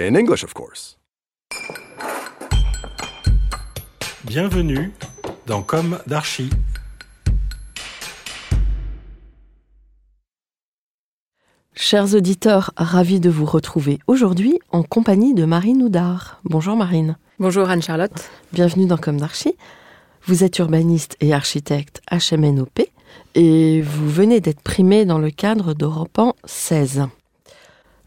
In English, of course. Bienvenue dans Comme d'Archi. Chers auditeurs, ravis de vous retrouver aujourd'hui en compagnie de Marine Houdard. Bonjour Marine. Bonjour Anne-Charlotte. Bienvenue dans Comme d'Archi. Vous êtes urbaniste et architecte HMNOP et vous venez d'être primé dans le cadre d'Europan 16.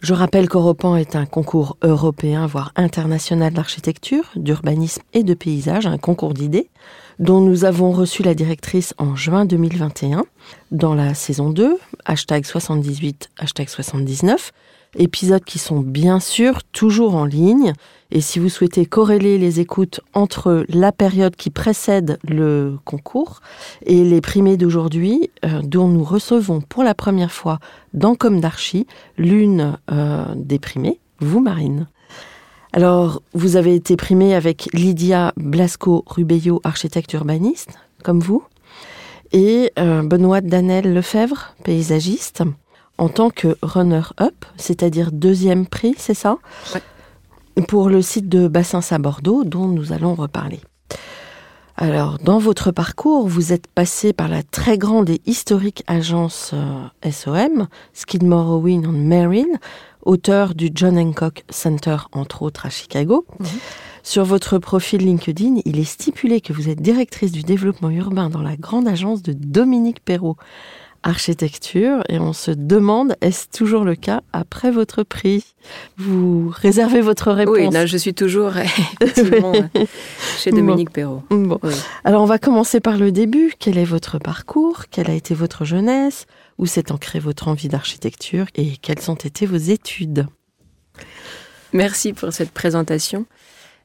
Je rappelle qu'Europan est un concours européen, voire international d'architecture, d'urbanisme et de paysage, un concours d'idées, dont nous avons reçu la directrice en juin 2021, dans la saison 2, hashtag 78, hashtag 79, épisodes qui sont bien sûr toujours en ligne. Et si vous souhaitez corréler les écoutes entre la période qui précède le concours et les primés d'aujourd'hui, euh, dont nous recevons pour la première fois dans Comme d'Archi l'une euh, des primées, vous Marine. Alors, vous avez été primée avec Lydia Blasco-Rubello, architecte urbaniste, comme vous, et euh, Benoît Danel Lefebvre, paysagiste, en tant que runner-up, c'est-à-dire deuxième prix, c'est ça? Pour le site de Bassins à Bordeaux, dont nous allons reparler. Alors, dans votre parcours, vous êtes passé par la très grande et historique agence euh, SOM, Skidmore, Owen and Merrill, auteur du John Hancock Center, entre autres, à Chicago. Sur votre profil LinkedIn, il est stipulé que vous êtes directrice du développement urbain dans la grande agence de Dominique Perrault Architecture et on se demande est-ce toujours le cas après votre prix? Vous réservez votre réponse? Oui, là, je suis toujours effectivement chez Dominique Perrault. Bon. Oui. Alors on va commencer par le début. Quel est votre parcours? Quelle a été votre jeunesse? Où s'est ancrée votre envie d'architecture? Et quelles ont été vos études? Merci pour cette présentation.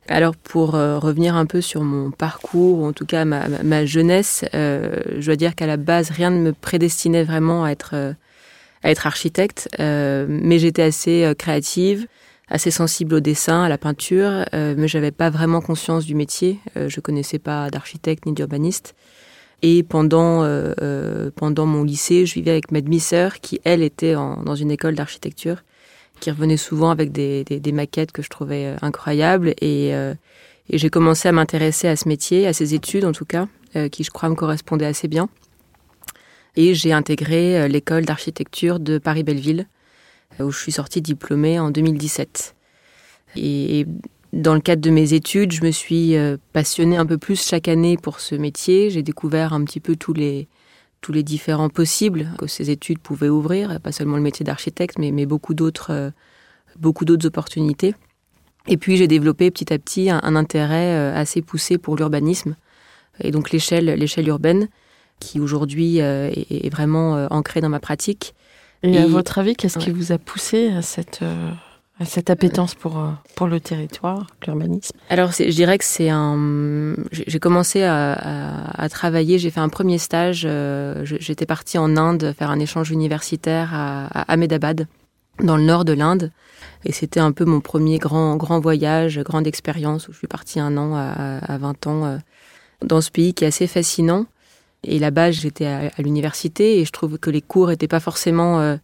Alors pour euh, revenir un peu sur mon parcours, ou en tout cas ma, ma- jeunesse, euh, je dois dire qu'à la base, rien ne me prédestinait vraiment à être, euh, à être architecte, euh, mais j'étais assez euh, créative, assez sensible au dessin, à la peinture, euh, mais j'avais pas vraiment conscience du métier. Je connaissais pas d'architecte ni d'urbaniste. Et pendant, pendant mon lycée, je vivais avec ma demi-sœur qui, elle, était en- dans une école d'architecture qui revenait souvent avec des, des- maquettes que je trouvais euh, incroyables. Et, euh, et j'ai commencé à m'intéresser à ce métier, à ces études en tout cas, euh, qui je crois me correspondaient assez bien. Et j'ai intégré l'école d'architecture de Paris-Belleville, où je suis sortie diplômée en 2017. Et, et dans le cadre de mes études, je me suis passionnée un peu plus chaque année pour ce métier. J'ai découvert un petit peu tous les, tous les différents possibles que ces études pouvaient ouvrir, pas seulement le métier d'architecte, mais, mais beaucoup d'autres euh, beaucoup d'autres opportunités. Et puis j'ai développé petit à petit un, un intérêt euh, assez poussé pour l'urbanisme et donc l'échelle l'échelle urbaine qui aujourd'hui euh, est, est vraiment ancrée dans ma pratique. Et, à votre avis, qu'est-ce qui vous a poussé à cette, cette appétence pour, euh, pour le territoire, l'urbanisme Alors, je dirais que c'est un. J'ai commencé à, travailler. J'ai fait un premier stage. euh, J'étais partie en Inde faire un échange universitaire à, Ahmedabad. dans le nord de l'Inde. Et c'était un peu mon premier grand, grand voyage, grande expérience où je suis partie un an à, à 20 ans euh, dans ce pays qui est assez fascinant. Et là-bas, j'étais à, l'université et je trouve que les cours n'étaient pas forcément,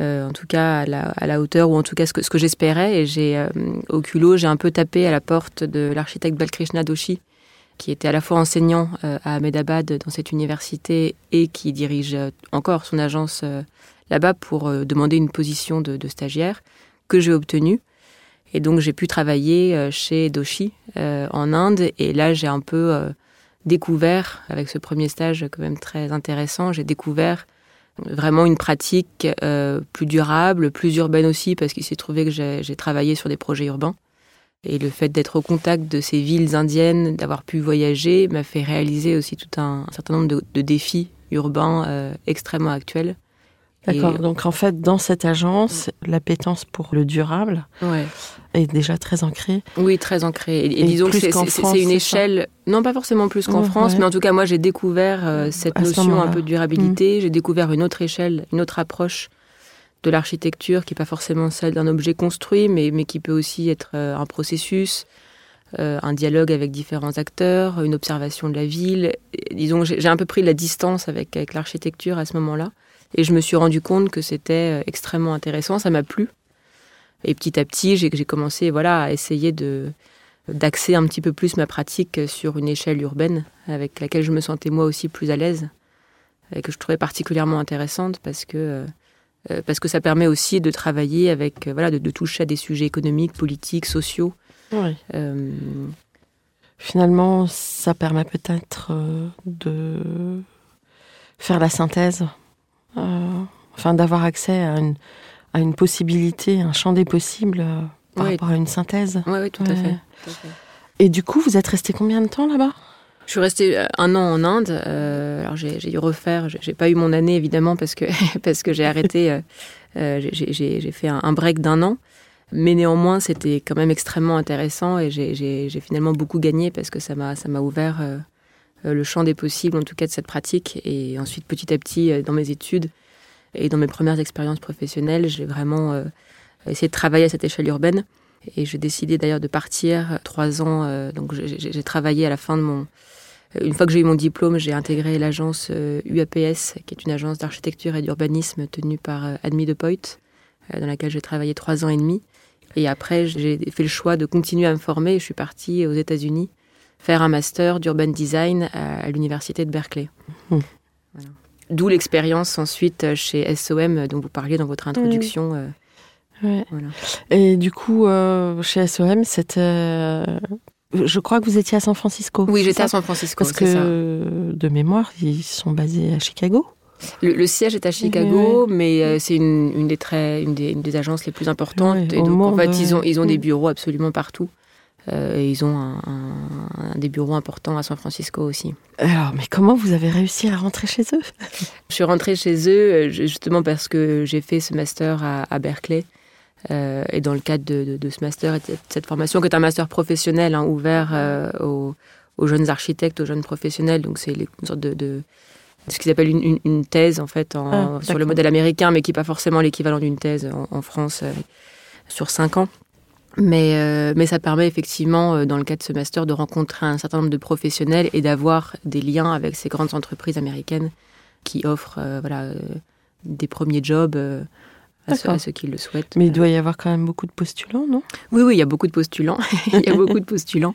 en tout cas, à la, à la, hauteur ou en tout cas ce que, ce que j'espérais. Et j'ai, euh, au culot, j'ai un peu tapé à la porte de l'architecte Balkrishna Doshi, qui était à la fois enseignant euh, à Ahmedabad dans cette université et qui dirige euh, encore son agence euh, là-bas pour demander une position de, de stagiaire que j'ai obtenue. Et donc j'ai pu travailler chez Doshi en Inde et là j'ai un peu découvert, avec ce premier stage quand même très intéressant, j'ai découvert vraiment une pratique euh, plus durable, plus urbaine aussi, parce qu'il s'est trouvé que j'ai travaillé sur des projets urbains. Et le fait d'être au contact de ces villes indiennes, d'avoir pu voyager, m'a fait réaliser aussi tout un, certain nombre de, de défis urbains euh, extrêmement actuels. D'accord. Donc en fait, dans cette agence, l'appétence pour le durable ouais. est déjà très ancrée. Oui, très ancrée. Et, et disons que c'est une échelle, non pas forcément plus qu'en Ouais, France, ouais. mais en tout cas moi j'ai découvert euh, cette À ce notion un peu de durabilité. J'ai découvert une autre échelle, une autre approche de l'architecture qui n'est pas forcément celle d'un objet construit, mais, mais qui peut aussi être euh, un processus, euh, un dialogue avec différents acteurs, une observation de la ville. Et, disons, j'ai j'ai un peu pris de la distance avec, avec l'architecture à ce moment-là. Et je me suis rendu compte que c'était euh, extrêmement intéressant, ça m'a plu. Et petit à petit, j'ai commencé voilà, à essayer de d'axer un petit peu plus ma pratique sur une échelle urbaine avec laquelle je me sentais moi aussi plus à l'aise et que je trouvais particulièrement intéressante parce que euh, parce que ça permet aussi de travailler avec euh, voilà de, de toucher à des sujets économiques, politiques, sociaux. Oui. Euh, Finalement, ça permet peut-être euh, de faire la synthèse, euh, enfin d'avoir accès à une, à une possibilité, un champ des possibles euh, par Oui. rapport à une synthèse. ouais, oui, tout à fait. tout à fait. Et du coup, vous êtes resté combien de temps là-bas? Je suis restée euh, un an en Inde. euh, alors j'ai dû refaire. j'ai- pas eu mon année évidemment parce que parce que j'ai arrêté. euh, euh, j'ai- fait un, break d'un an. Mais néanmoins, c'était quand même extrêmement intéressant et j'ai- finalement beaucoup gagné parce que ça m'a ça m'a ouvert euh, euh, le champ des possibles, en tout cas de cette pratique. Et ensuite, petit à petit, euh, dans mes études et dans mes premières expériences professionnelles, j'ai vraiment euh, essayé de travailler à cette échelle urbaine. Et j'ai décidé d'ailleurs de partir trois ans. euh, donc j'ai- travaillé à la fin de mon une fois que j'ai eu mon diplôme, j'ai intégré l'agence euh, UAPS, qui est une agence d'architecture et d'urbanisme tenue par euh, Admi de Poit, euh, dans laquelle j'ai travaillé trois ans et demi. Et après, j'ai fait le choix de continuer à me former. Je suis partie aux États-Unis faire un master d'urban design à, à l'université de Berkeley. Hmm. Voilà. D'où l'expérience ensuite euh, chez SOM, euh, dont vous parliez dans votre introduction. euh, Ouais. voilà. Et du coup, euh, chez SOM, c'était. euh, Je crois que vous étiez à San Francisco. Oui, j'étais à San Francisco. Parce ça. que, de mémoire, ils sont basés à Chicago. Le, le siège est à Chicago, mais euh, c'est une, une des très, une des, une des agences les plus importantes. Et donc, en fait, ils ont, ils ont des mm. bureaux absolument partout. Euh, et ils ont un, un- un des bureaux importants à San Francisco aussi. Alors, mais comment vous avez réussi à rentrer chez eux? Je suis rentrée chez eux euh, justement parce que j'ai fait ce master à, à Berkeley. Euh, et dans le cadre de, de- de ce master et de cette formation, qui est un master professionnel hein, ouvert euh, aux, aux jeunes architectes, aux jeunes professionnels, donc c'est une sorte de, de- ce qu'ils appellent une, une- une thèse en fait en- Ah, sur le modèle américain, mais qui n'est pas forcément l'équivalent d'une thèse en, en France sur cinq ans. Mais, euh, mais ça permet effectivement, euh, dans le cadre de ce master, de rencontrer un certain nombre de professionnels et d'avoir des liens avec ces grandes entreprises américaines qui offrent euh, voilà, des premiers jobs à, ceux, D'accord. à ceux qui le souhaitent. Mais il doit y avoir quand même beaucoup de postulants, non? Oui, oui, il y a beaucoup de postulants. il y a beaucoup de postulants.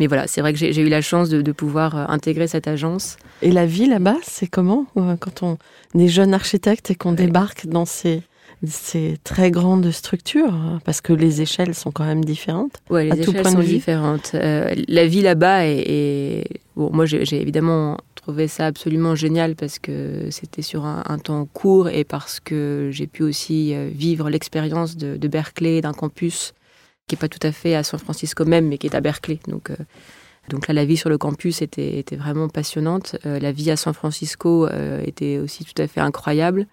Mais voilà, c'est vrai que j'ai eu la chance de, de pouvoir intégrer cette agence. Et la vie là-bas, c'est comment? Quand on est jeune architecte et qu'on Ouais. débarque dans ces, ces très grandes structures hein, Parce que les échelles sont quand même différentes. Ouais, À les tout échelles de sont vue. différentes. Euh, la vie là-bas est, est- Bon, moi, j'ai évidemment trouvé ça absolument génial parce que c'était sur un, un temps court et parce que j'ai pu aussi euh, vivre l'expérience de, de Berkeley, d'un campus qui est pas tout à fait à San Francisco même, mais qui est à Berkeley. Donc, euh, donc là, la vie sur le campus était, était vraiment passionnante. Euh, la vie à San Francisco euh, était aussi tout à fait incroyable.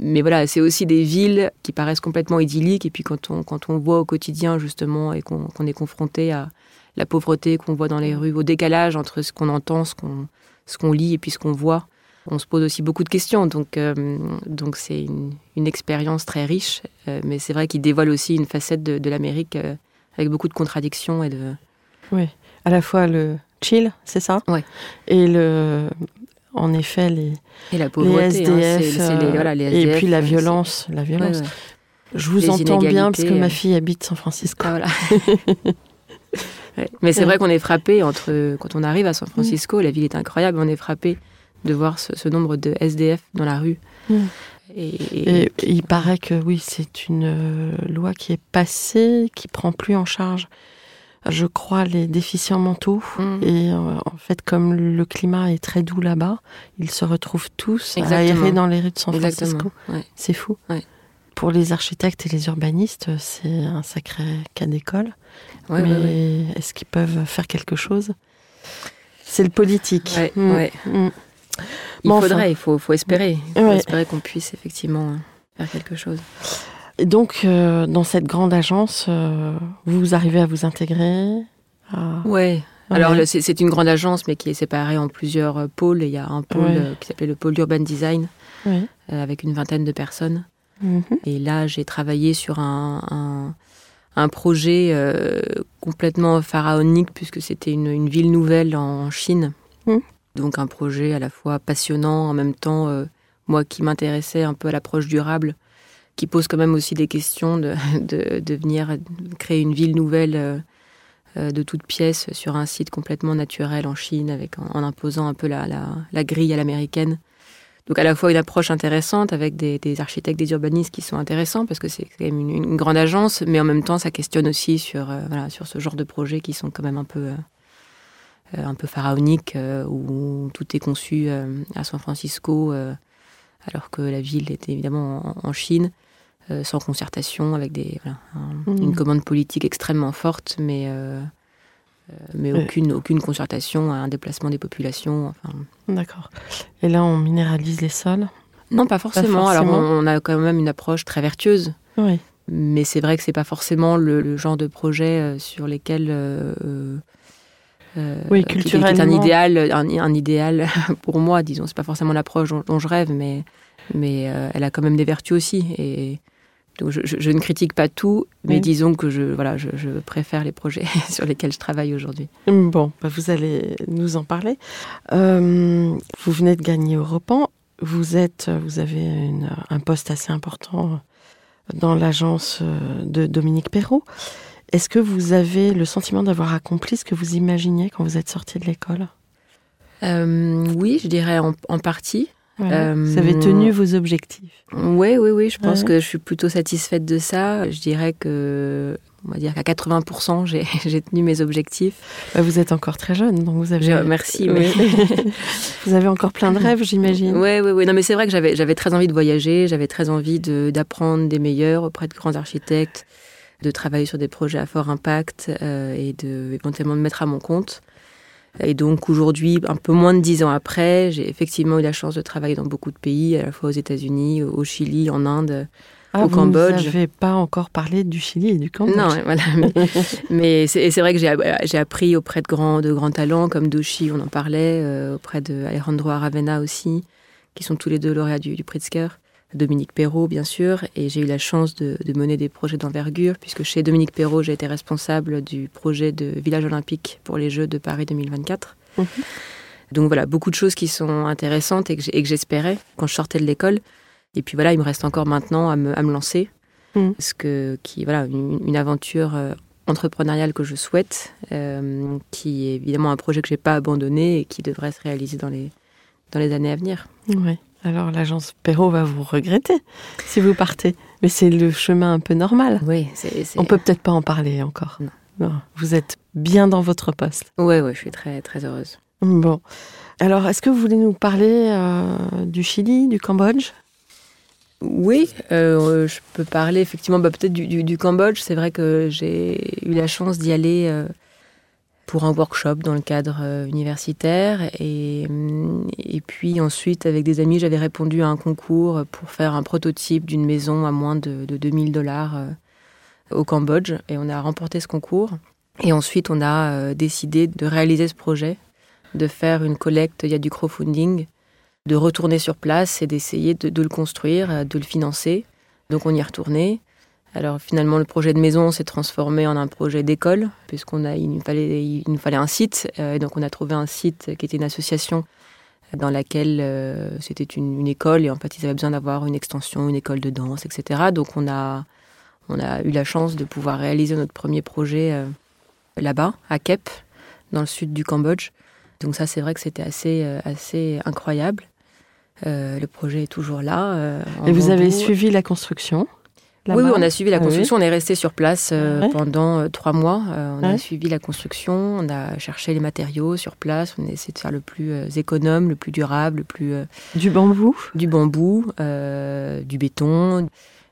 Mais voilà, c'est aussi des villes qui paraissent complètement idylliques. Et puis quand on, quand on voit au quotidien, justement, et qu'on est confronté à la pauvreté qu'on voit dans les rues, au décalage entre ce qu'on entend, ce qu'on qu'on lit et puis ce qu'on voit, on se pose aussi beaucoup de questions. Donc, euh, donc c'est une, une expérience très riche, euh, mais c'est vrai qu'il dévoile aussi une facette de, de l'Amérique euh, avec beaucoup de contradictions et de. Oui, à la fois le chill, c'est ça? Ouais. Et le, en effet, les, Et la les pauvreté. hein, SDF, c'est- c'est les- voilà, les et puis la violence, la violence. ouais. Je vous Les entends bien parce que ma fille habite San Francisco. Ah, voilà. Ouais. Mais c'est vrai qu'on est frappé entre quand on arrive à San Francisco, la ville est incroyable, on est frappé de voir ce, ce nombre de SDF dans la rue. Mm. Et, et- Et il paraît que oui, c'est une euh, loi qui est passée, qui prend plus en charge, je crois, les déficients mentaux. Mm. Et euh, en fait, comme le climat est très doux là-bas, ils se retrouvent tous Exactement. errer dans les rues de San. Francisco. ouais. C'est fou. Ouais. Pour les architectes et les urbanistes, c'est un sacré cas d'école. Ouais, Mais est-ce qu'ils peuvent faire quelque chose? C'est le politique. Mm. Mm. Il Bon, faudrait, enfin. il faut, faut espérer. Il faut espérer qu'on puisse effectivement faire quelque chose. Et donc, euh, dans cette grande agence, euh, vous arrivez à vous intégrer à- Ouais. Ouais. Alors c'est une grande agence, mais qui est séparée en plusieurs euh, pôles. Et il y a un pôle Ouais. qui s'appelait le pôle urban design, euh, avec une vingtaine de personnes. Mhm. Et là, j'ai travaillé sur un, un, un projet euh, complètement pharaonique, puisque c'était une, une ville nouvelle en Chine. Mm. Donc un projet à la fois passionnant, en même temps, euh, moi qui m'intéressais un peu à l'approche durable, qui pose quand même aussi des questions de, de, venir créer une ville nouvelle euh, euh, de toutes pièces sur un site complètement naturel en Chine, avec, en, imposant un peu la, la, grille à l'américaine. Donc à la fois une approche intéressante avec des, des architectes, des urbanistes qui sont intéressants parce que c'est quand même une, grande agence, mais en même temps ça questionne aussi sur euh, sur ce genre de projets qui sont quand même un peu un peu pharaoniques où tout est conçu à San Francisco alors que la ville est évidemment en, Chine sans concertation avec des voilà, un- une commande politique extrêmement forte, mais euh, euh, mais aucune aucune concertation, un déplacement des populations. Enfin, D'accord. Et là, on minéralise les sols? non, pas forcément. Alors, forcément. on, on a quand même une approche très vertueuse, Oui. mais c'est vrai que c'est pas forcément le, le genre de projet euh, sur lesquels. euh, euh, euh, Oui, qui- qui est culturellement. un idéal, un, un idéal pour moi, disons. C'est pas forcément l'approche dont, dont je rêve, mais, mais euh, elle a quand même des vertus aussi. Et donc, je, je- je ne critique pas tout, mais Oui. disons que je, voilà, je, je préfère les projets sur lesquels je travaille aujourd'hui. Bon, bah, vous allez nous en parler. Euh, vous venez de gagner Europan. Vous êtes, vous avez une- un poste assez important dans l'agence euh, de Dominique Perrault. Est-ce que vous avez le sentiment d'avoir accompli ce que vous imaginiez quand vous êtes sorti de l'école? Euh, oui, je dirais en, en partie. Voilà. Euh, Vous avez tenu vos objectifs. Oui, oui, oui, je pense Ouais. que je suis plutôt satisfaite de ça. Je dirais que, on va dire qu'à 80%, j'ai tenu mes objectifs. Bah, vous êtes encore très jeune, donc vous avez. Merci, mais- vous avez encore plein de rêves, j'imagine. Oui, oui, oui. Non, mais c'est vrai que j'avais très envie de voyager, j'avais très envie de- d'apprendre des meilleurs auprès de grands architectes, de travailler sur des projets à fort impact euh, et de éventuellement me mettre à mon compte. Et donc aujourd'hui, un peu moins de dix ans après, j'ai effectivement eu la chance de travailler dans beaucoup de pays, à la fois aux États-Unis, au Chili, en Inde, Ah, au vous Cambodge. n'avez pas encore parlé du Chili et du Cambodge. Non, voilà. Mais, mais c'est vrai que j'ai j'ai appris auprès de grands, de grands talents comme Doshi, on en parlait, euh, auprès de Alejandro Aravena aussi, qui sont tous les deux lauréats du, du Pritzker. Dominique Perrault, bien sûr, et j'ai eu la chance de, de mener des projets d'envergure, puisque chez Dominique Perrault, j'ai été responsable du projet de village olympique pour les Jeux de Paris 2024. Mhm. Donc voilà, beaucoup de choses qui sont intéressantes et que j'espérais quand je sortais de l'école. Et puis voilà, il me reste encore maintenant à me, à me lancer, Mhm. que, qui voilà une, une aventure euh, entrepreneuriale que je souhaite, euh, qui est évidemment un projet que j'ai pas abandonné et qui devrait se réaliser dans les dans les années à venir. Oui. Alors l'agence Perrault va vous regretter si vous partez. Mais c'est le chemin un peu normal. Oui, c'est On peut peut-être pas en parler encore. Non. Vous êtes bien dans votre poste. Ouais, ouais, je suis très très heureuse. Bon. Alors, est-ce que vous voulez nous parler euh, du Chili, du Cambodge? Oui, euh, je peux parler effectivement bah, peut-être du, du- du Cambodge. C'est vrai que j'ai eu la chance d'y aller euh, pour un workshop dans le cadre euh, universitaire. Et, puis ensuite, avec des amis, j'avais répondu à un concours pour faire un prototype d'une maison à moins de, de 2000 dollars euh, au Cambodge. Et on a remporté ce concours. Et ensuite, on a euh, décidé de réaliser ce projet, de faire une collecte. Il y a du crowdfunding de retourner sur place et d'essayer de, de le construire, de le financer. Donc on y est retourné. Alors finalement, le projet de maison s'est transformé en un projet d'école, puisqu'on a, il nous fallait, il nous fallait un site. Euh, et donc on a trouvé un site qui était une association dans laquelle euh, c'était une, une école et en fait ils avaient besoin d'avoir une extension, une école de danse, etc. Donc on a, on a eu la chance de pouvoir réaliser notre premier projet euh, là-bas, à Kep, dans le sud du Cambodge. Donc ça c'est vrai que c'était assez, euh, assez incroyable. Euh, le projet est toujours là. euh, Et vous avez suivi la construction? Oui, on a suivi la Ah oui. construction. On est resté sur place euh, Ouais. pendant euh, trois mois. Euh, on Ouais. a suivi la construction, on a cherché les matériaux sur place. On a essayé de faire le plus économe, le plus durable, le plus Du bambou du bambou, du béton.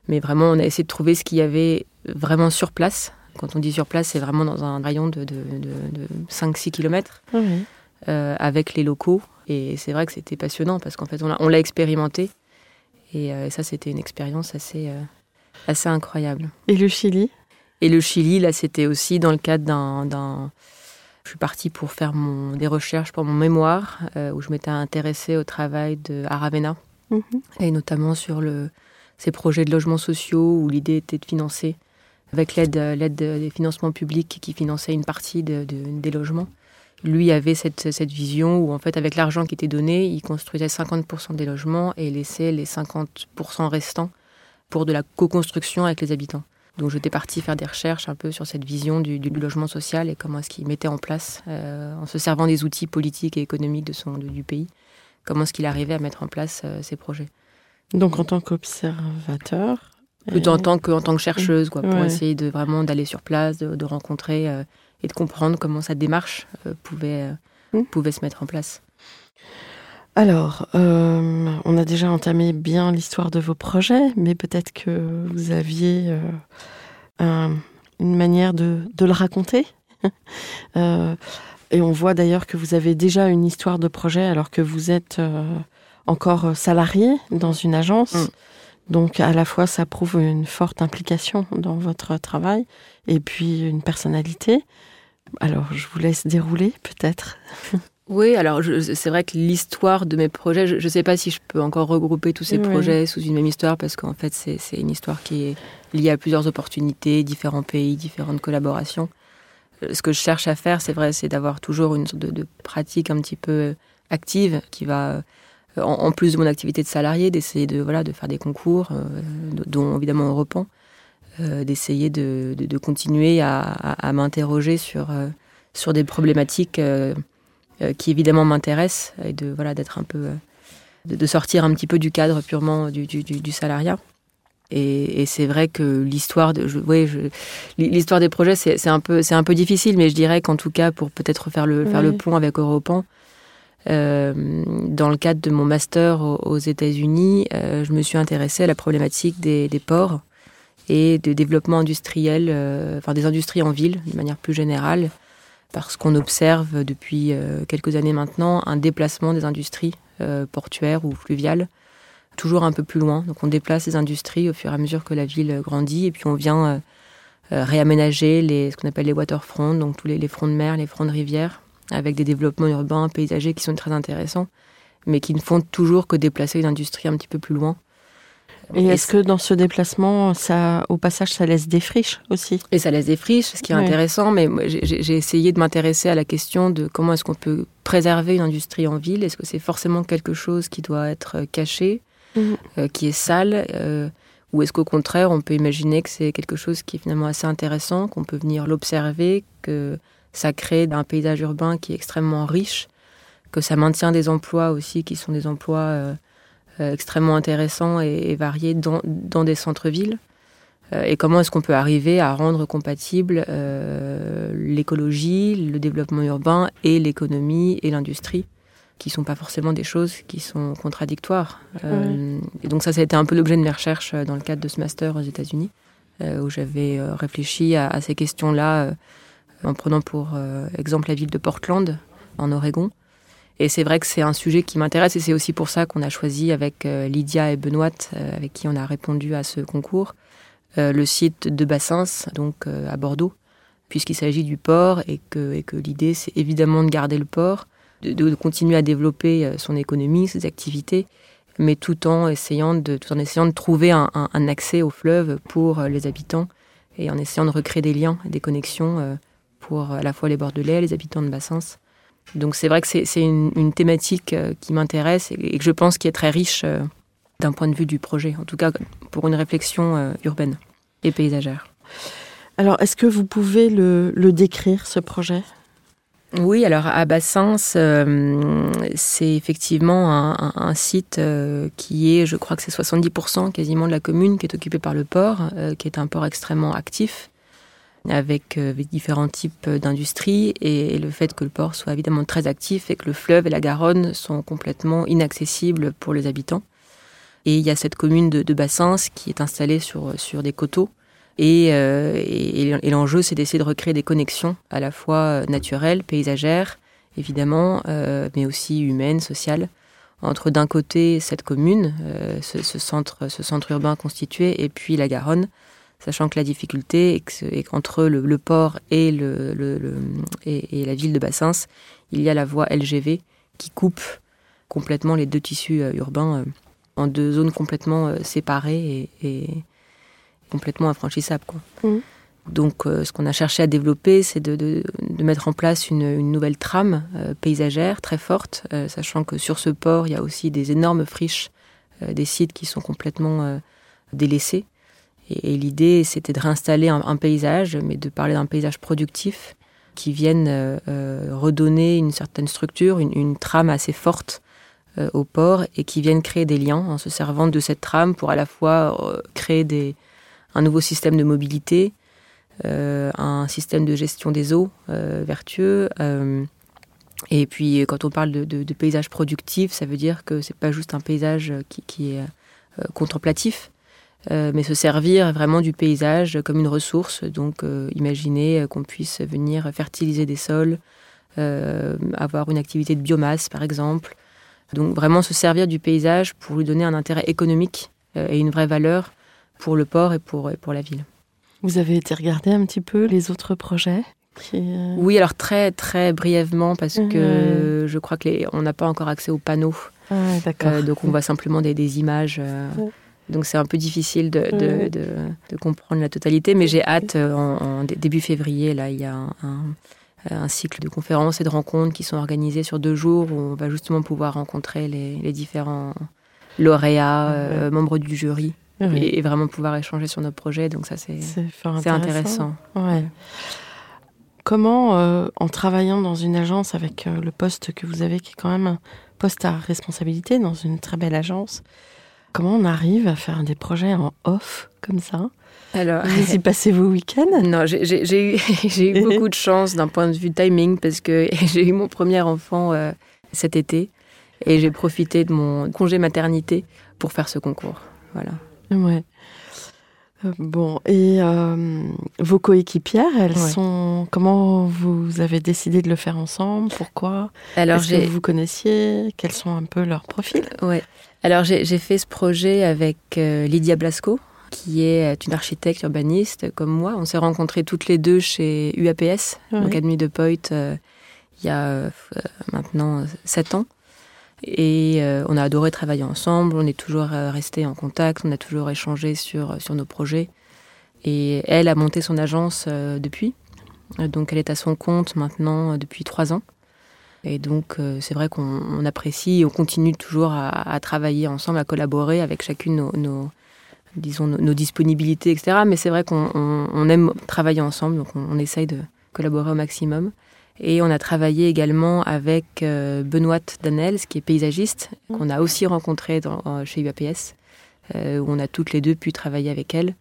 Mais vraiment, on a essayé de trouver ce qu'il y avait vraiment sur place. Quand on dit sur place, c'est vraiment dans un rayon de, de, de, de 5-6 km euh, avec les locaux. Et c'est vrai que c'était passionnant parce qu'en fait, on l'a- expérimenté. Et ça, c'était une expérience assez, assez incroyable. Et le Chili? Et le Chili, là, c'était aussi dans le cadre d'un. Je suis partie pour faire mon, des recherches pour mon mémoire, euh, où je m'étais intéressée au travail de Aravena, Mhm. et notamment sur le, ces projets de logements sociaux, où l'idée était de financer, avec l'aide l'aide des financements publics qui finançaient une partie de- de- des logements. Lui avait cette, cette vision où, en fait, avec l'argent qui était donné, il construisait 50% des logements et laissait les 50% restants pour de la co-construction avec les habitants. Donc j'étais partie faire des recherches un peu sur cette vision du, du logement social et comment est-ce qu'il mettait en place, euh, en se servant des outils politiques et économiques de son, de- du pays, comment est-ce qu'il arrivait à mettre en place euh, ces projets. Donc en tant qu'observateur Plutôt euh, en tant que, en tant que chercheuse, quoi, pour Ouais. essayer de vraiment d'aller sur place, de, de rencontrer euh, et de comprendre comment sa démarche euh, pouvait, euh, Mm. pouvait se mettre en place. Alors, euh, on a déjà entamé bien l'histoire de vos projets, mais peut-être que vous aviez euh, un- une manière de, de le raconter. Euh, et on voit d'ailleurs que vous avez déjà une histoire de projet alors que vous êtes euh, encore salarié dans une agence. Mm. Donc à la fois ça prouve une forte implication dans votre travail et puis une personnalité. Alors je vous laisse dérouler peut-être. Oui, alors je- c'est vrai que l'histoire de mes projets, je ne sais pas si je peux encore regrouper tous ces projets sous une même histoire, parce qu'en fait c'est une histoire qui est liée à plusieurs opportunités, différents pays, différentes collaborations. Euh, Ce que je cherche à faire, c'est vrai, c'est d'avoir toujours une sorte de, de pratique un petit peu active qui va, euh, en, en plus de mon activité de salarié, d'essayer de, voilà, de faire des concours, euh, dont évidemment on reprend, euh, d'essayer de, de- de continuer à, à- à m'interroger sur, euh, sur des problématiques euh, qui évidemment m'intéressent et de voilà d'être un peu euh, de, de sortir un petit peu du cadre purement du, du, du- salariat. Et, et c'est vrai que l'histoire de, je, ouais, je- l'histoire des projets, c'est c'est un peu, c'est un peu difficile, mais je dirais qu'en tout cas, pour peut-être faire le, faire le pont avec Europan, euh, dans le cadre de mon master aux, aux États-Unis, euh, je me suis intéressée à la problématique des, des ports et de développement industriel, euh, enfin des industries en ville, de manière plus générale, parce qu'on observe depuis euh, quelques années maintenant un déplacement des industries euh, portuaires ou fluviales toujours un peu plus loin. Donc on déplace les industries au fur et à mesure que la ville grandit et puis on vient euh, réaménager les, ce qu'on appelle les waterfronts, donc tous les, les fronts de mer, les fronts de rivière, avec des développements urbains, paysagers qui sont très intéressants, mais qui ne font toujours que déplacer une industrie un petit peu plus loin. Et est-ce que dans ce déplacement, ça, au passage, ça laisse des friches aussi? Et ça laisse des friches, ce qui est Ouais. intéressant, mais j'ai essayé de m'intéresser à la question de comment est-ce qu'on peut préserver une industrie en ville. Est-ce que c'est forcément quelque chose qui doit être euh, caché, Mhm. euh, qui est sale, euh, ou est-ce qu'au contraire, on peut imaginer que c'est quelque chose qui est finalement assez intéressant, qu'on peut venir l'observer, que ça crée un paysage urbain qui est extrêmement riche, que ça maintient des emplois aussi qui sont des emplois euh, extrêmement intéressants et, et variés dans, dans des centres-villes. Euh, et comment est-ce qu'on peut arriver à rendre compatible euh, l'écologie, le développement urbain et l'économie et l'industrie, qui sont pas forcément des choses qui sont contradictoires. Euh, et donc ça, ça a été un peu l'objet de mes recherches euh, dans le cadre de ce master aux États-Unis, euh, où j'avais euh, réfléchi à, à ces questions-là euh, en prenant pour euh, exemple la ville de Portland, en Oregon. Et c'est vrai que c'est un sujet qui m'intéresse et c'est aussi pour ça qu'on a choisi avec euh, Lydia et Benoît, euh, avec qui on a répondu à ce concours, euh, le site de Bassins, donc à Bordeaux, puisqu'il s'agit du port et que, et que l'idée c'est évidemment de garder le port, de, de continuer à développer son économie, ses activités, mais tout en essayant de, tout en essayant de trouver un, un- un accès au fleuve pour les habitants et en essayant de recréer des liens, des connexions pour à la fois les Bordelais, les habitants de Bassens. Donc c'est vrai que c'est une, une thématique euh, qui m'intéresse et, que je pense qui est très riche euh, d'un point de vue du projet, en tout cas pour une réflexion euh, urbaine et paysagère. Alors, est-ce que vous pouvez le, le décrire, ce projet? Oui, alors à Bassens, euh, c'est effectivement un, site euh, qui est, je crois que c'est 70% quasiment de la commune qui est occupé par le port, euh, qui est un port extrêmement actif, avec, euh, avec différents types d'industries, et, le fait que le port soit évidemment très actif et que le fleuve et la Garonne sont complètement inaccessibles pour les habitants. Et il y a cette commune de, de Bassens qui est installée sur, sur des coteaux. Et, euh, et, et l'enjeu, c'est d'essayer de recréer des connexions à la fois naturelles, paysagères, évidemment, euh, mais aussi humaines, sociales, entre d'un côté cette commune, euh, ce, ce centre, ce centre urbain constitué, et puis la Garonne, sachant que la difficulté est que- est qu'entre le, le port et, le, le- le- et, et la ville de Bassens, il y a la voie LGV qui coupe complètement les deux tissus euh, urbains euh, en deux zones complètement euh, séparées et, et complètement infranchissables. Quoi. Mhm. Donc, ce qu'on a cherché à développer, c'est de, de- de mettre en place une, une nouvelle trame euh, paysagère très forte, euh, sachant que sur ce port, il y a aussi des énormes friches, euh, des sites qui sont complètement délaissés. Et, l'idée, c'était de réinstaller un, paysage, mais de parler d'un paysage productif qui vienne euh, euh, redonner une certaine structure, une, trame assez forte euh, au port et qui vienne créer des liens en se servant de cette trame pour à la fois créer un nouveau système de mobilité, un système de gestion des eaux vertueux. et puis, quand on parle de, paysage productif, ça veut dire que c'est pas juste un paysage qui, est contemplatif, euh, mais se servir vraiment du paysage comme une ressource. Donc, euh, imaginer euh, qu'on puisse venir fertiliser des sols, euh, avoir une activité de biomasse, par exemple. Donc, vraiment se servir du paysage pour lui donner un intérêt économique et une vraie valeur pour le port et pour, et pour la ville. Vous avez été regarder un petit peu les autres projets qui, Oui, alors très très brièvement parce que je crois que les, on n'a pas encore accès aux panneaux, Ah. Euh, donc on voit simplement des, des images. euh, Ouais. Donc c'est un peu difficile de, de, Ouais. de, de comprendre la totalité, mais j'ai hâte euh, en, en dé- début février là il y a un, un, un cycle de conférences et de rencontres qui sont organisés sur deux jours où on va justement pouvoir rencontrer les, les différents lauréats, euh, membres du jury Oui, et, et vraiment pouvoir échanger sur nos projets. Donc ça c'est intéressant. Ouais. Comment, euh, en travaillant dans une agence avec euh, le poste que vous avez, qui est quand même un poste à responsabilité dans une très belle agence, comment on arrive à faire des projets en off comme ça? Alors Vous y passez vos week-ends? Non, j'ai- eu, beaucoup de chance d'un point de vue timing parce que j'ai eu mon premier enfant euh, cet été et j'ai profité de mon congé maternité pour faire ce concours. Voilà. Ouais. Euh, Bon, et euh, vos coéquipières, elles Ouais. sont. Comment vous avez décidé de le faire ensemble? Pourquoi? Alors Est-ce que vous connaissiez? Quels sont un peu leurs profils? Ouais. Alors j'ai fait ce projet avec euh, Lydia Blasco qui est une architecte urbaniste comme moi. On s'est rencontrés toutes les deux chez UAPS, Ouais. l'Académie de Poit, euh, il y a euh, maintenant sept ans. Et euh, on a adoré travailler ensemble, on est toujours euh, restés en contact, on a toujours échangé sur, sur nos projets. Et elle a monté son agence euh, depuis. Euh, Donc elle est à son compte maintenant euh, depuis trois ans. Et donc euh, c'est vrai qu'on on apprécie et on continue toujours à, à travailler ensemble, à collaborer avec chacune nos, nos- disons, nos, nos disponibilités, etc. Mais c'est vrai qu'on on- on aime travailler ensemble, donc on, on essaye de collaborer au maximum. Et on a travaillé également avec euh, Benoît Danels, qui est paysagiste, qu'on a aussi rencontré dans- euh, chez UAPS, euh, où on a toutes les deux pu travailler avec elle.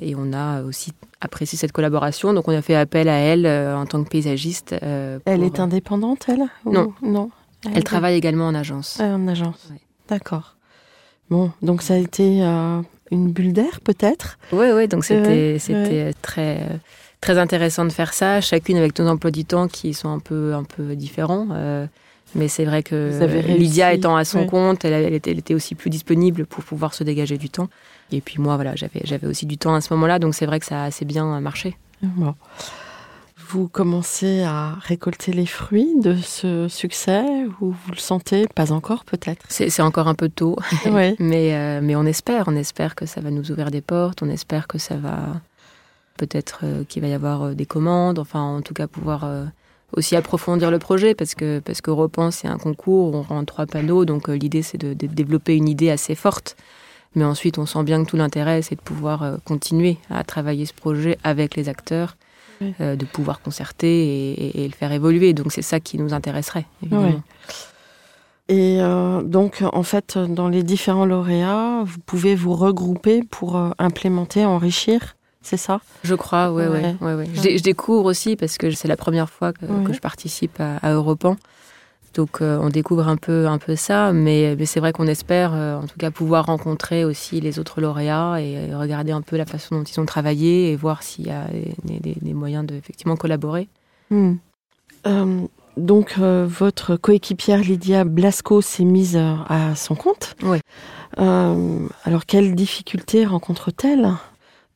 Et on a aussi apprécié cette collaboration, donc on a fait appel à elle euh, en tant que paysagiste. euh, Elle est indépendante, elle Ou- Non. Non. Elle travaille également en agence. Ah, en agence. Ouais. D'accord. Bon, donc ça a été euh, une bulle d'air, peut-être? Oui, oui, donc c'était c'était très, très intéressant de faire ça, chacune avec nos emplois du temps qui sont un peu, un peu différents. euh, mais c'est vrai que Lydia étant à son ouais. compte, elle, elle était, elle était aussi plus disponible pour pouvoir se dégager du temps. Et puis moi, voilà, j'avais aussi du temps à ce moment-là, donc c'est vrai que ça a assez bien marché. Bon. vous commencez à récolter les fruits de ce succès ou vous le sentez Pas encore peut-être? C'est encore un peu tôt, Oui. mais, euh, mais on espère, on espère que ça va nous ouvrir des portes, on espère que ça va peut-être euh, qu'il va y avoir euh, des commandes, enfin en tout cas pouvoir aussi approfondir le projet parce que parce que Repense c'est un concours, on rend trois panneaux, donc euh, l'idée c'est de, de développer une idée assez forte. Mais ensuite, on sent bien que tout l'intérêt, c'est de pouvoir euh, continuer à travailler ce projet avec les acteurs, Oui. euh, de pouvoir concerter et, et- et le faire évoluer. Donc c'est ça qui nous intéresserait, évidemment. Et euh, donc, en fait, dans les différents lauréats, vous pouvez vous regrouper pour euh, implémenter, enrichir, c'est ça Je crois, ouais, ouais. Ouais. ouais. Je, dé- je découvre aussi parce que c'est la première fois que, je participe à, à Europan. Donc euh, on découvre un peu, un peu ça, mais, mais c'est vrai qu'on espère euh, en tout cas pouvoir rencontrer aussi les autres lauréats et euh, regarder un peu la façon dont ils ont travaillé et voir s'il y a des, des- des moyens de effectivement collaborer. Hmm. Donc, votre coéquipière Lydia Blasco s'est mise à son compte. Oui. Alors, quelles difficultés rencontre-t-elle?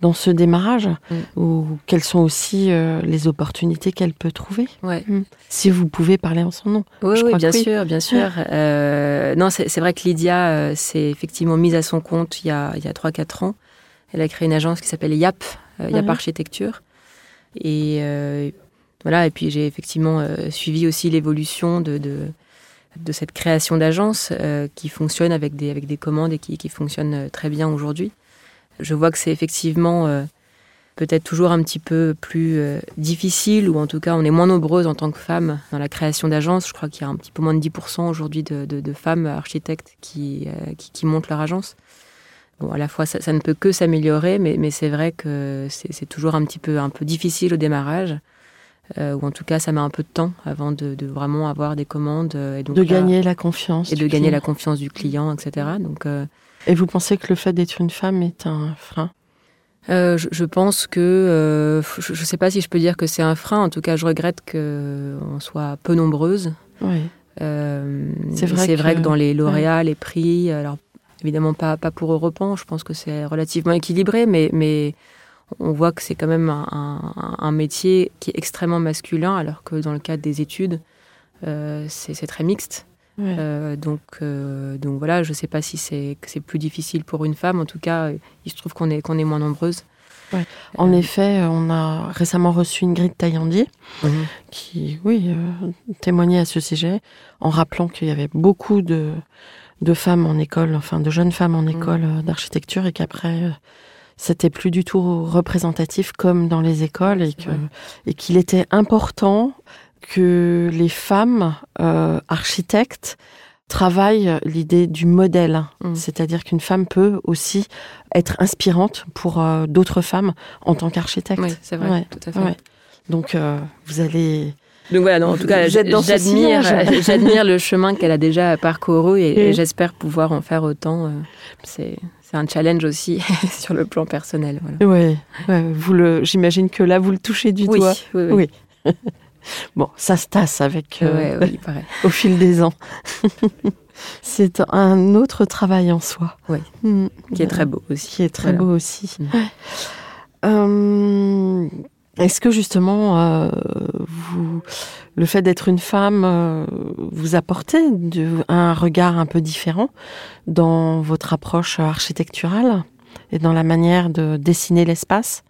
Dans ce démarrage Mm. Ou quelles sont aussi euh, les opportunités qu'elle peut trouver Ouais. Si vous pouvez parler en son nom. Oui, Je oui, crois bien oui. sûr, bien sûr. Euh, non, c'est vrai que Lydia euh, s'est effectivement mise à son compte il y a, il y a 3-4 ans. Elle a créé une agence qui s'appelle YAP, euh, YAP. Architecture. Et euh, voilà, et puis j'ai effectivement suivi aussi l'évolution de, de, de cette création d'agence euh, qui fonctionne avec des, avec des commandes et qui, qui fonctionne très bien aujourd'hui. Je vois que c'est effectivement euh, peut-être toujours un petit peu plus euh, difficile, ou en tout cas on est moins nombreuses en tant que femmes dans la création d'agences. Je crois qu'il y a un petit peu moins de 10% aujourd'hui de, de- de femmes architectes qui, euh, qui, qui montent leur agence. Bon, à la fois, ça, ça ne peut que s'améliorer, mais, mais c'est vrai que c'est c'est toujours un petit peu, un peu difficile au démarrage. euh, ou en tout cas, ça met un peu de temps avant de, de vraiment avoir des commandes. euh, et donc De là- gagner la confiance. et de gagner la confiance du client, etc. Donc, euh, Et vous pensez que le fait d'être une femme est un frein? Euh, je, je pense que euh, je ne sais pas si je peux dire que c'est un frein. En tout cas, je regrette qu'on soit peu nombreuses. Oui. Euh, C'est vrai c'est vrai que- que dans les lauréats, les prix, alors évidemment pas, pas pour Europan, je pense que c'est relativement équilibré, mais, mais on voit que c'est quand même un, un- un métier qui est extrêmement masculin, alors que dans le cadre des études, c'est très mixte. Ouais. Euh, donc, euh, donc voilà, je ne sais pas si c'est plus difficile pour une femme. En tout cas, il se trouve qu'on est, qu'on est moins nombreuses. En Euh, effet, on a récemment reçu Ingrid Taillandier mhm. qui, oui, euh, témoignait à ce sujet en rappelant qu'il y avait beaucoup de, de femmes en école, enfin de jeunes femmes en école euh, d'architecture et qu'après, c'était plus du tout représentatif comme dans les écoles et que- Ouais. et qu'il était important que les femmes euh, architectes travaillent l'idée du modèle. Mm. C'est-à-dire qu'une femme peut aussi être inspirante pour euh, d'autres femmes en tant qu'architecte. Oui, c'est vrai, Ouais, tout à fait. ouais. Donc, euh, vous allez... Donc voilà, non, en tout cas, j'admire, j'admire le chemin qu'elle a déjà parcouru et, et Oui. j'espère pouvoir en faire autant. C'est, c'est un challenge aussi sur le plan personnel. Voilà. Ouais, ouais, vous le, j'imagine que là, vous le touchez du Oui, doigt. oui, oui. Oui. Bon, ça se tasse avec euh, Ouais, au fil des ans. C'est un autre travail en soi. Oui. Mm. Qui est très beau aussi. Qui est très Voilà. beau aussi. Mm. Euh, Est-ce que justement, euh, vous, le fait d'être une femme vous apportait de- un regard un peu différent dans votre approche architecturale et dans la manière de dessiner l'espace?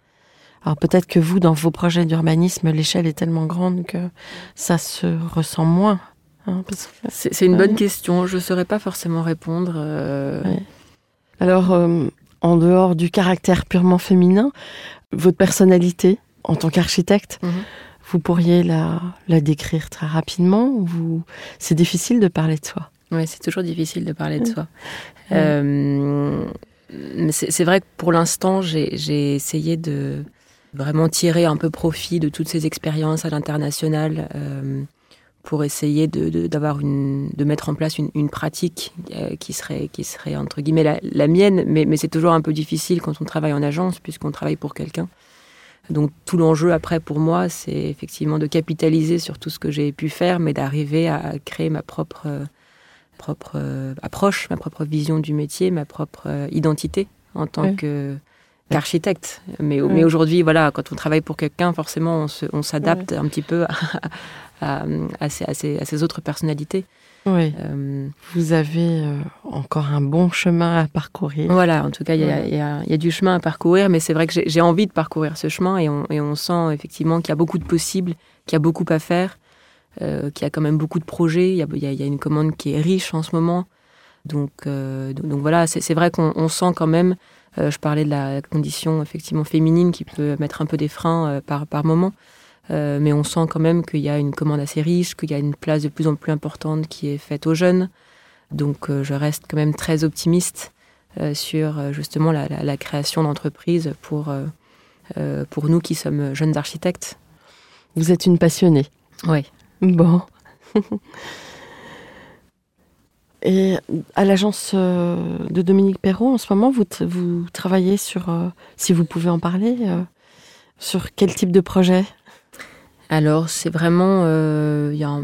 Alors peut-être que vous, dans vos projets d'urbanisme, l'échelle est tellement grande que ça se ressent moins. hein, que- C'est, une Ouais. bonne question. Je ne saurais pas forcément répondre. euh, Ouais. Alors, euh, en dehors du caractère purement féminin, votre personnalité en tant qu'architecte, Mhm. vous pourriez la, la décrire très rapidement ou vous... C'est difficile de parler de soi? Ouais, c'est toujours difficile de parler de soi. Euh, mais c'est vrai que pour l'instant, j'ai essayé de vraiment tirer un peu profit de toutes ces expériences à l'international euh, pour essayer de, de, d'avoir une, de mettre en place une, une pratique euh, qui serait, qui serait entre guillemets la, la mienne, mais, mais c'est toujours un peu difficile quand on travaille en agence puisqu'on travaille pour quelqu'un. Donc tout l'enjeu après pour moi, c'est effectivement de capitaliser sur tout ce que j'ai pu faire, mais d'arriver à créer ma propre, euh, propre euh, approche, ma propre vision du métier, ma propre euh, identité en tant que qu'architecte. Mais, mais aujourd'hui, voilà, quand on travaille pour quelqu'un, forcément, on s'adapte un petit peu à, à, ces, à, ces, autres personnalités. Oui. Euh, Vous avez euh, encore un bon chemin à parcourir. Voilà, en tout cas, il y, y, a du chemin à parcourir, mais c'est vrai que j'ai envie de parcourir ce chemin et on, et on sent effectivement qu'il y a beaucoup de possibles, qu'il y a beaucoup à faire, euh, qu'il y a quand même beaucoup de projets. Il y a, y a, une commande qui est riche en ce moment. Donc, euh, donc, voilà, c'est vrai qu'on sent quand même. Je parlais de la condition effectivement féminine qui peut mettre un peu des freins par, par moment. Euh, mais on sent quand même qu'il y a une commande assez riche, qu'il y a une place de plus en plus importante qui est faite aux jeunes. Donc euh, je reste quand même très optimiste euh, sur justement la, création d'entreprises pour, pour nous qui sommes jeunes architectes. Vous êtes une passionnée. Oui. Bon. Et à l'agence de Dominique Perrault, en ce moment, vous, vous travaillez sur, si vous pouvez en parler, sur quel type de projet? Alors, c'est vraiment. Euh, il y a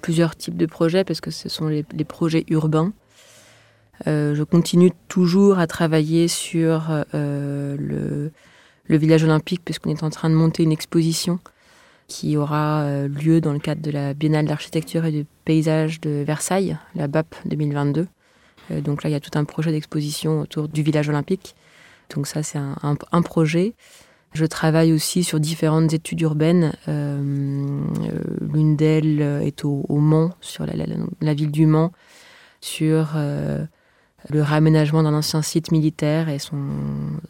plusieurs types de projets parce que ce sont les, projets urbains. Euh, je continue toujours à travailler sur euh, le, le, village olympique puisqu'on est en train de monter une exposition qui aura lieu dans le cadre de la Biennale d'architecture et de paysage de Versailles, la BAP 2022. donc là, il y a tout un projet d'exposition autour du village olympique. Donc ça, c'est un, projet. Je travaille aussi sur différentes études urbaines. Euh, euh, l'une d'elles est au, Mans, sur la, ville du Mans, sur euh, le réaménagement d'un ancien site militaire et son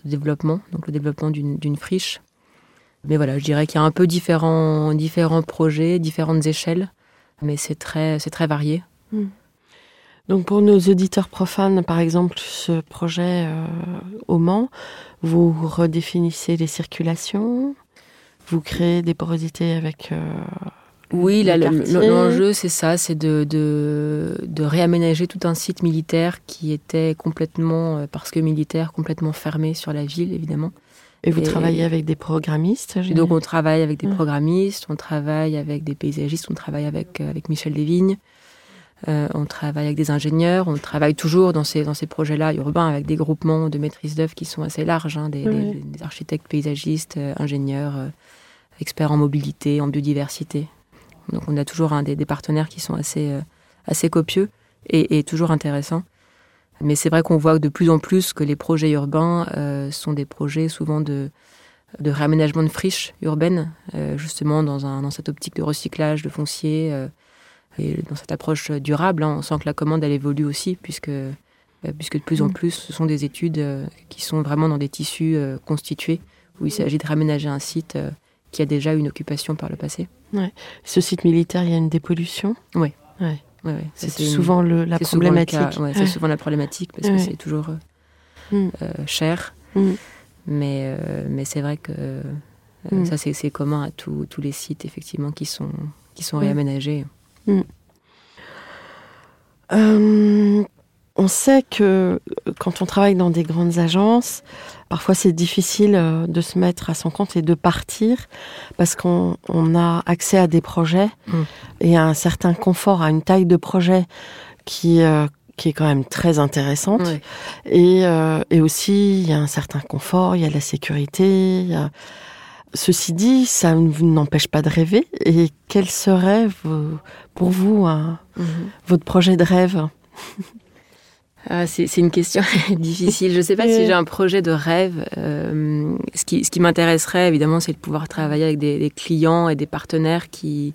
développement, donc le développement d'une friche. Mais voilà, je dirais qu'il y a un peu différents, différents projets, différentes échelles, mais c'est très, très varié. Hmm. Donc pour nos auditeurs profanes, par exemple, ce projet au Mans, vous redéfinissez les circulations, vous créez des porosités avec. Euh, oui, l'enjeu, c'est ça, c'est de, de, réaménager tout un site militaire qui était complètement, euh, parce que militaire, complètement fermé sur la ville, évidemment. Et vous travaillez avec des programmistes Donc on travaille avec des programmistes, on travaille avec des paysagistes, on travaille avec, euh, avec Michel Desvignes. Euh, on travaille avec des ingénieurs, on travaille toujours dans ces, dans ces projets-là urbains avec des groupements de maîtrise d'œuvre qui sont assez larges, hein, des, architectes paysagistes, euh, ingénieurs, euh, experts en mobilité, en biodiversité. Donc on a toujours un des, partenaires qui sont assez, assez copieux et, toujours intéressants. Mais c'est vrai qu'on voit de plus en plus que les projets urbains sont des projets souvent de, de réaménagement de friches urbaines, justement dans, un, dans cette optique de recyclage de foncier et dans cette approche durable, hein, on sent que la commande, elle évolue aussi, puisque, euh, puisque de plus en mm. plus, ce sont des études euh, qui sont vraiment dans des tissus euh, constitués, où il s'agit de raménager un site qui a déjà une occupation par le passé. Ouais. Ce site militaire, il y a une dépollution? Oui. Ouais. C'est souvent le, la problématique. c'est souvent la problématique, parce que c'est toujours mm. cher. Mm. Mais, mais c'est vrai que ça, c'est commun à tous les sites, effectivement, qui sont, qui sont réaménagés. Euh, on sait que quand on travaille dans des grandes agences, parfois c'est difficile euh, de se mettre à son compte et de partir parce qu'on a accès à des projets hmm. et à un certain confort, à une taille de projet qui, euh, qui est quand même très intéressante. Et, et, aussi, il y a un certain confort, il y a la sécurité, il y a Ceci dit, ça ne vous n'empêche pas de rêver. Et quel serait pour vous mhm. votre projet de rêve? ah, c'est, une question difficile. Je ne sais pas si j'ai un projet de rêve. Euh, ce qui, ce qui m'intéresserait, évidemment, c'est de pouvoir travailler avec des, clients et des partenaires qui,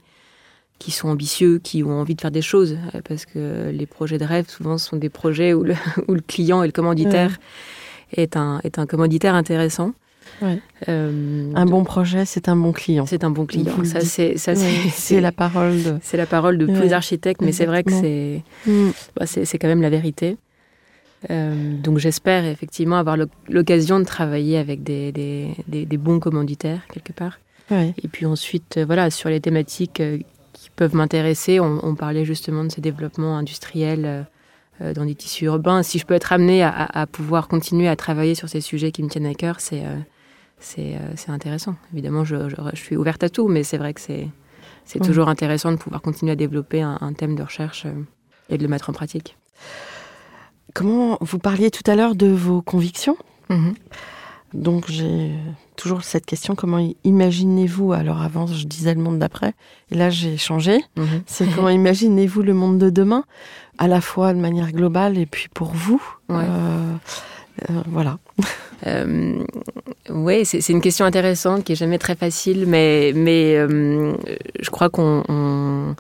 qui sont ambitieux, qui ont envie de faire des choses. Parce que les projets de rêve, souvent, sont des projets où le, où le client et le commanditaire est, un, est un commanditaire intéressant. Euh, un bon projet, c'est un bon client. C'est un bon client. Ça, c'est c'est la parole. De... C'est la parole de tous les architectes, mais c'est vrai que c'est mm. bah, c'est quand même la vérité. Euh, donc j'espère effectivement avoir l'occasion de travailler avec des, des, des, bons commanditaires quelque part. Et puis ensuite, euh, voilà, sur les thématiques qui peuvent m'intéresser, on, parlait justement de ces développements industriels dans des tissus urbains. Si je peux être amenée à, à, pouvoir continuer à travailler sur ces sujets qui me tiennent à cœur, c'est euh, c'est intéressant. Évidemment, je, suis ouverte à tout, mais c'est vrai que c'est toujours intéressant de pouvoir continuer à développer un, thème de recherche euh, et de le mettre en pratique. Comment vous parliez tout à l'heure de vos convictions mhm. Donc j'ai toujours cette question comment imaginez-vous Alors avant, je disais le monde d'après, et là j'ai changé. Mhm. C'est comment imaginez-vous le monde de demain, à la fois de manière globale et puis pour vous. Ouais. Euh, euh, voilà. Euh, oui, c'est une question intéressante qui est jamais très facile, mais, mais je crois qu'on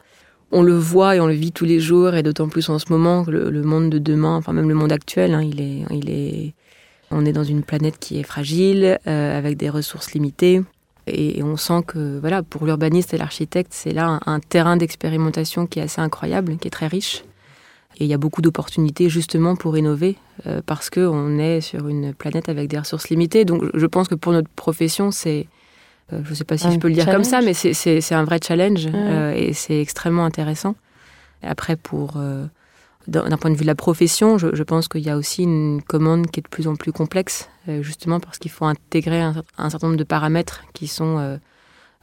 on, le voit et on le vit tous les jours, et d'autant plus en ce moment que le, monde de demain, enfin même le monde actuel, hein, il est, il est, on est dans une planète qui est fragile, euh, avec des ressources limitées. Et, on sent que voilà, pour l'urbaniste et l'architecte, c'est là un, terrain d'expérimentation qui est assez incroyable, qui est très riche. Et il y a beaucoup d'opportunités justement pour innover euh, parce qu'on est sur une planète avec des ressources limitées. Donc je pense que pour notre profession, c'est, je ne sais pas si Un je peux le dire comme ça, mais c'est- un vrai challenge Ouais. euh, et c'est extrêmement intéressant. Après, pour euh, d'un point de vue de la profession, je, je pense qu'il y a aussi une commande qui est de plus en plus complexe, euh, justement parce qu'il faut intégrer un, cer- un certain nombre de paramètres qui sont euh,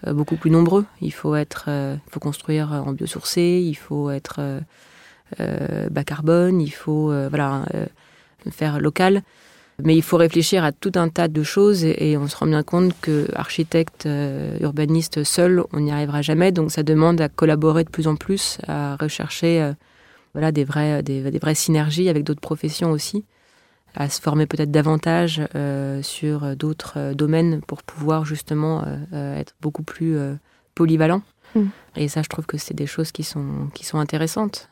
euh, beaucoup plus nombreux. Il faut être, euh, faut construire en biosourcé, il faut être euh, euh, bas carbone, il faut euh, voilà euh, faire local. Mais il faut réfléchir à tout un tas de choses et, et on se rend bien compte que architecte, euh, urbaniste seul, on n'y arrivera jamais. Donc ça demande à collaborer de plus en plus, à rechercher euh, voilà des vraies des, des vraies synergies avec d'autres professions aussi, à se former peut-être davantage euh, sur d'autres euh, domaines pour pouvoir justement euh, euh, être beaucoup plus euh, polyvalent. Mm. Et ça, je trouve que c'est des choses qui sont qui sont intéressantes.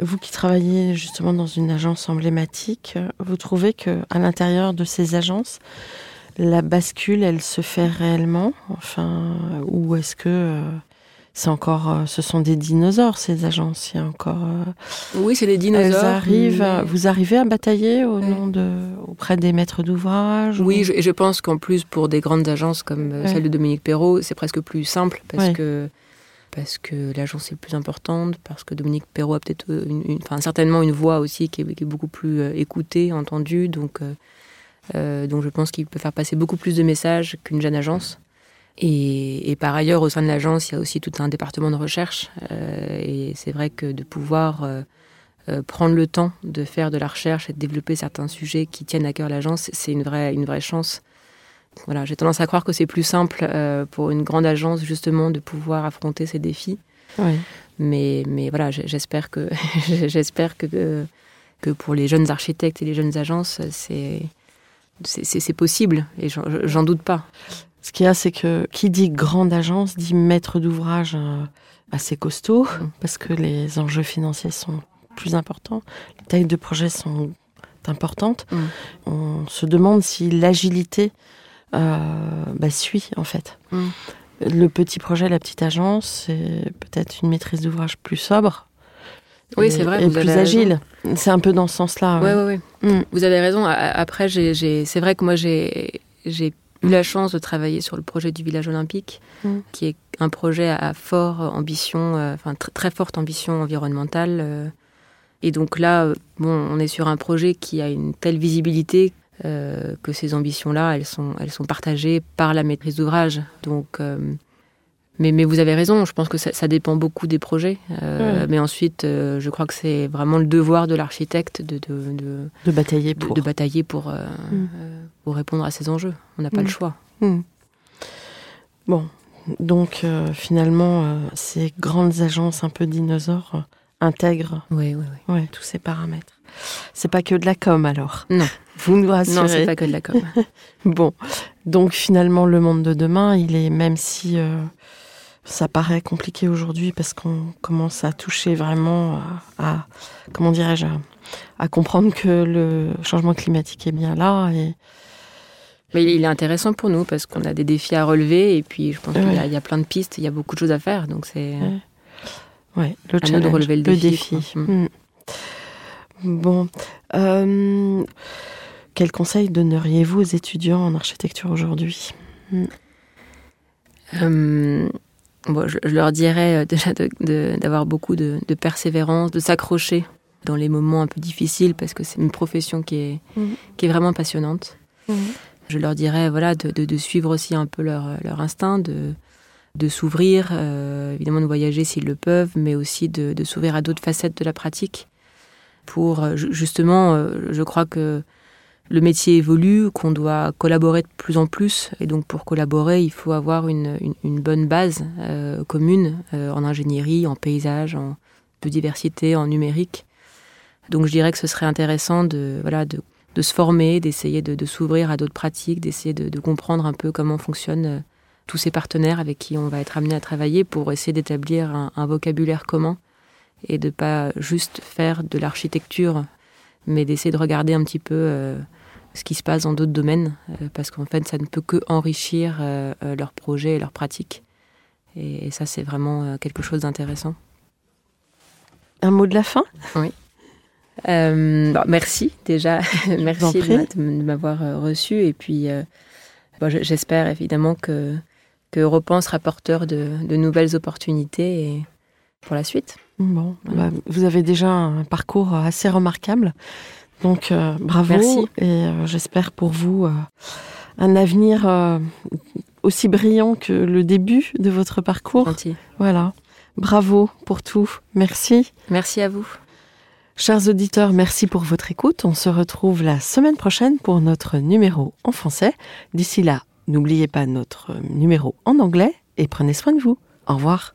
Vous qui travaillez justement dans une agence emblématique, vous trouvez que à l'intérieur de ces agences, la bascule, elle se fait réellement? Enfin, ou est-ce que euh, c'est encore, euh, ce sont des dinosaures ces agences? Il y a encore, euh, Oui, c'est des elles dinosaures. arrivent. mais- Vous arrivez à batailler au Ouais. nom de auprès des maîtres d'ouvrage Oui, ou- je, et je pense qu'en plus, pour des grandes agences comme Ouais. celle de Dominique Perrault, c'est presque plus simple parce Ouais. que parce que l'agence est plus importante, parce que Dominique Perrault a peut-être euh, enfin, certainement une voix aussi qui est, beaucoup plus euh, écoutée, entendue. Donc, euh, donc je pense qu'il peut faire passer beaucoup plus de messages qu'une jeune agence. Et, par ailleurs, au sein de l'agence, il y a aussi tout un département de recherche. et c'est vrai que de pouvoir prendre le temps de faire de la recherche et de développer certains sujets qui tiennent à cœur l'agence, c'est une vraie, une vraie chance. Voilà, j'ai tendance à croire que c'est plus simple euh, pour une grande agence justement de pouvoir affronter ces défis. Mais, mais voilà, j'espère que j'espère que, que pour les jeunes architectes et les jeunes agences, c'est possible et j'en- doute pas. Ce qu'il y a, c'est que qui dit grande agence dit maître d'ouvrage euh, assez costaud, Mm. parce que les enjeux financiers sont plus importants, les tailles de projet sont importantes. Mm. On se demande si l'agilité bah, suit, en fait. Mm. Le petit projet, la petite agence, c'est peut-être une maîtrise d'ouvrage plus sobre. Oui, et- c'est vrai, Et vous plus avez agile. C'est un peu dans ce sens-là. Ouais. ouais, ouais. Mm. Vous avez raison. Après, c'est vrai que moi, j'ai j'ai eu la chance de travailler sur le projet du village olympique, Mm. qui est un projet à, fort ambition, euh, enfin tr- très forte ambition environnementale. euh. et donc là, euh, bon, on est sur un projet qui a une telle visibilité euh, que ces ambitions-là, elles sont, elles sont partagées par la maîtrise d'ouvrage. Donc, euh, mais, mais vous avez raison. Je pense que ça, ça dépend beaucoup des projets. Euh, Ouais. Mais ensuite, je crois que c'est vraiment le devoir de l'architecte de, de, de, De batailler pour. de batailler pour, euh, Mm. euh, pour répondre à ces enjeux. On n'a pas Mm. le choix. Hmm. Bon, donc finalement, ces grandes agences un peu dinosaures intègrent Oui, oui, oui. ouais, tous ces paramètres. C'est pas que de la com alors. Non. Vous nous rassurez. Non, c'est pas que de la com. Bon, donc finalement, le monde de demain, il est même si euh, ça paraît compliqué aujourd'hui parce qu'on commence à toucher vraiment à, à- comment dirais-je, à, à comprendre que le changement climatique est bien là et Mais il est intéressant pour nous parce qu'on a des défis à relever et puis je pense qu'il y, a- y plein de pistes, il y a beaucoup de choses à faire. Donc c'est. Ouais. ouais, le À nous de relever le défi, quoi. Hmm. Bon, euh, quel conseil donneriez-vous aux étudiants en architecture aujourd'hui? Euh, bon, je, je leur dirais euh, déjà d'avoir beaucoup de, de persévérance, de s'accrocher dans les moments un peu difficiles parce que c'est une profession qui est, Mhm. qui est vraiment passionnante. Je leur dirais voilà, de, de- de suivre aussi un peu leur, leur instinct, de, de s'ouvrir, euh, évidemment de voyager s'ils le peuvent, mais aussi de, de s'ouvrir à d'autres facettes de la pratique. Pour ju- justement, euh, je crois que le métier évolue, qu'on doit collaborer de plus en plus. Et donc pour collaborer, il faut avoir une, bonne base euh, commune euh, en ingénierie, en paysage, en biodiversité, en numérique. Donc je dirais que ce serait intéressant de, voilà, de, se former, d'essayer de, s'ouvrir à d'autres pratiques, d'essayer de, comprendre un peu comment fonctionnent euh, tous ces partenaires avec qui on va être amené à travailler pour essayer d'établir un, vocabulaire commun et de pas juste faire de l'architecture, mais d'essayer de regarder un petit peu ce qui se passe dans d'autres domaines, euh, parce qu'en fait, ça ne peut que enrichir euh, euh, leurs projets et leurs pratiques. Et, ça, c'est vraiment quelque chose d'intéressant. Un mot de la fin? Oui. merci déjà, merci de m'avoir reçu. Et puis, j'espère évidemment que, que Europan sera porteur de, de nouvelles opportunités pour la suite. Bon, bah, vous avez déjà un parcours assez remarquable. Donc euh, bravo Merci. et euh, j'espère pour vous euh, un avenir aussi brillant que le début de votre parcours. Gentil. Voilà. Bravo pour tout. Merci. Merci à vous. Chers auditeurs, merci pour votre écoute. On se retrouve la semaine prochaine pour notre numéro en français. D'ici là, n'oubliez pas notre numéro en anglais et prenez soin de vous. Au revoir.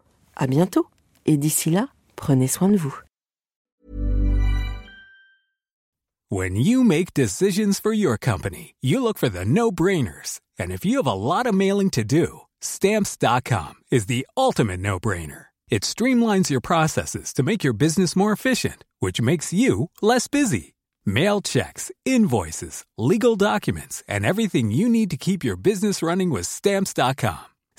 À bientôt et d'ici là, prenez soin de vous. When you make decisions for your company, you look for the no-brainers. And if you have a lot of mailing to do, stamps.com is the ultimate no-brainer. It streamlines your processes to make your business more efficient, which makes you less busy. Mail checks, invoices, legal documents, and everything you need to keep your business running with stamps.com.